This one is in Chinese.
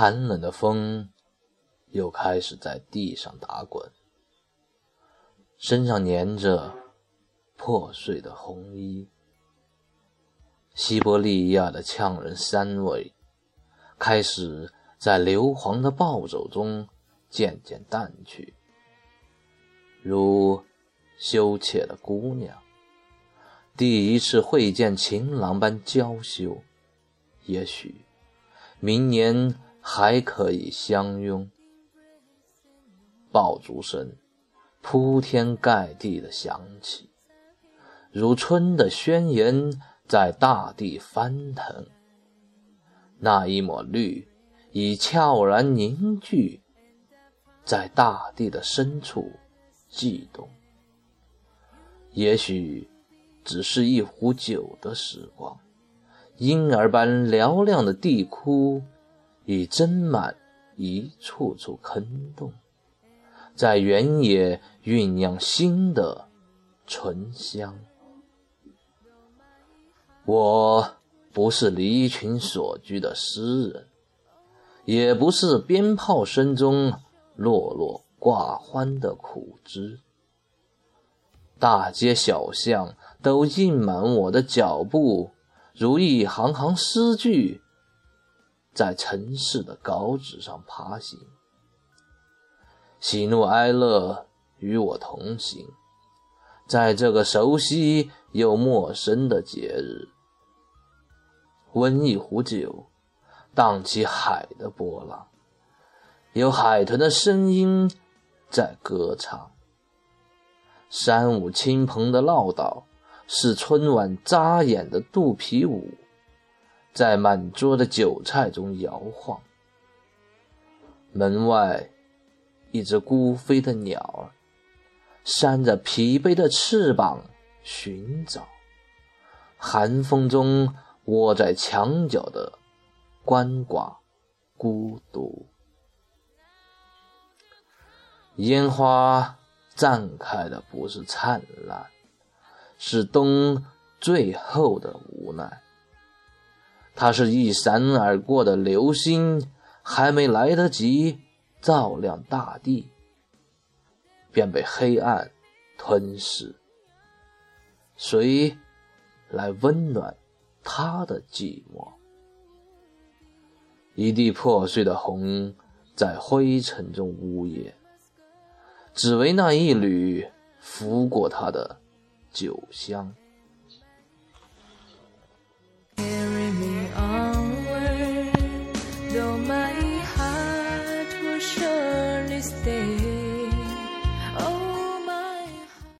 寒冷的风又开始在地上打滚，身上粘着破碎的红衣。西伯利亚的呛人膻味开始在硫磺的暴走中渐渐淡去，如羞怯的姑娘第一次会见情郎般娇羞。也许明年。还可以相拥，爆竹声铺天盖地的响起，如春的宣言在大地翻腾。那一抹绿已悄然凝聚，在大地的深处悸动。也许只是一壶酒的时光，婴儿般嘹亮的地哭。已斟满一处处坑洞，在原野酝酿新的醇香。我不是离群所居的诗人，也不是鞭炮声中落落挂欢的苦枝。大街小巷都印满我的脚步，如一行行诗句。在城市的稿纸上爬行，喜怒哀乐与我同行，在这个熟悉又陌生的节日，温一壶酒，荡起海的波浪，有海豚的声音在歌唱。山舞青蓬的唠叨，是春晚扎眼的肚皮舞。在满桌的酒菜中摇晃。门外，一只孤飞的鸟儿，扇着疲惫的翅膀寻找。寒风中窝在墙角的鳏寡孤独。烟花绽开的不是灿烂，是冬最后的无奈。它是一闪而过的流星，还没来得及照亮大地，便被黑暗吞噬。谁来温暖他的寂寞？一地破碎的红在灰尘中呜咽，只为那一缕拂过他的酒香。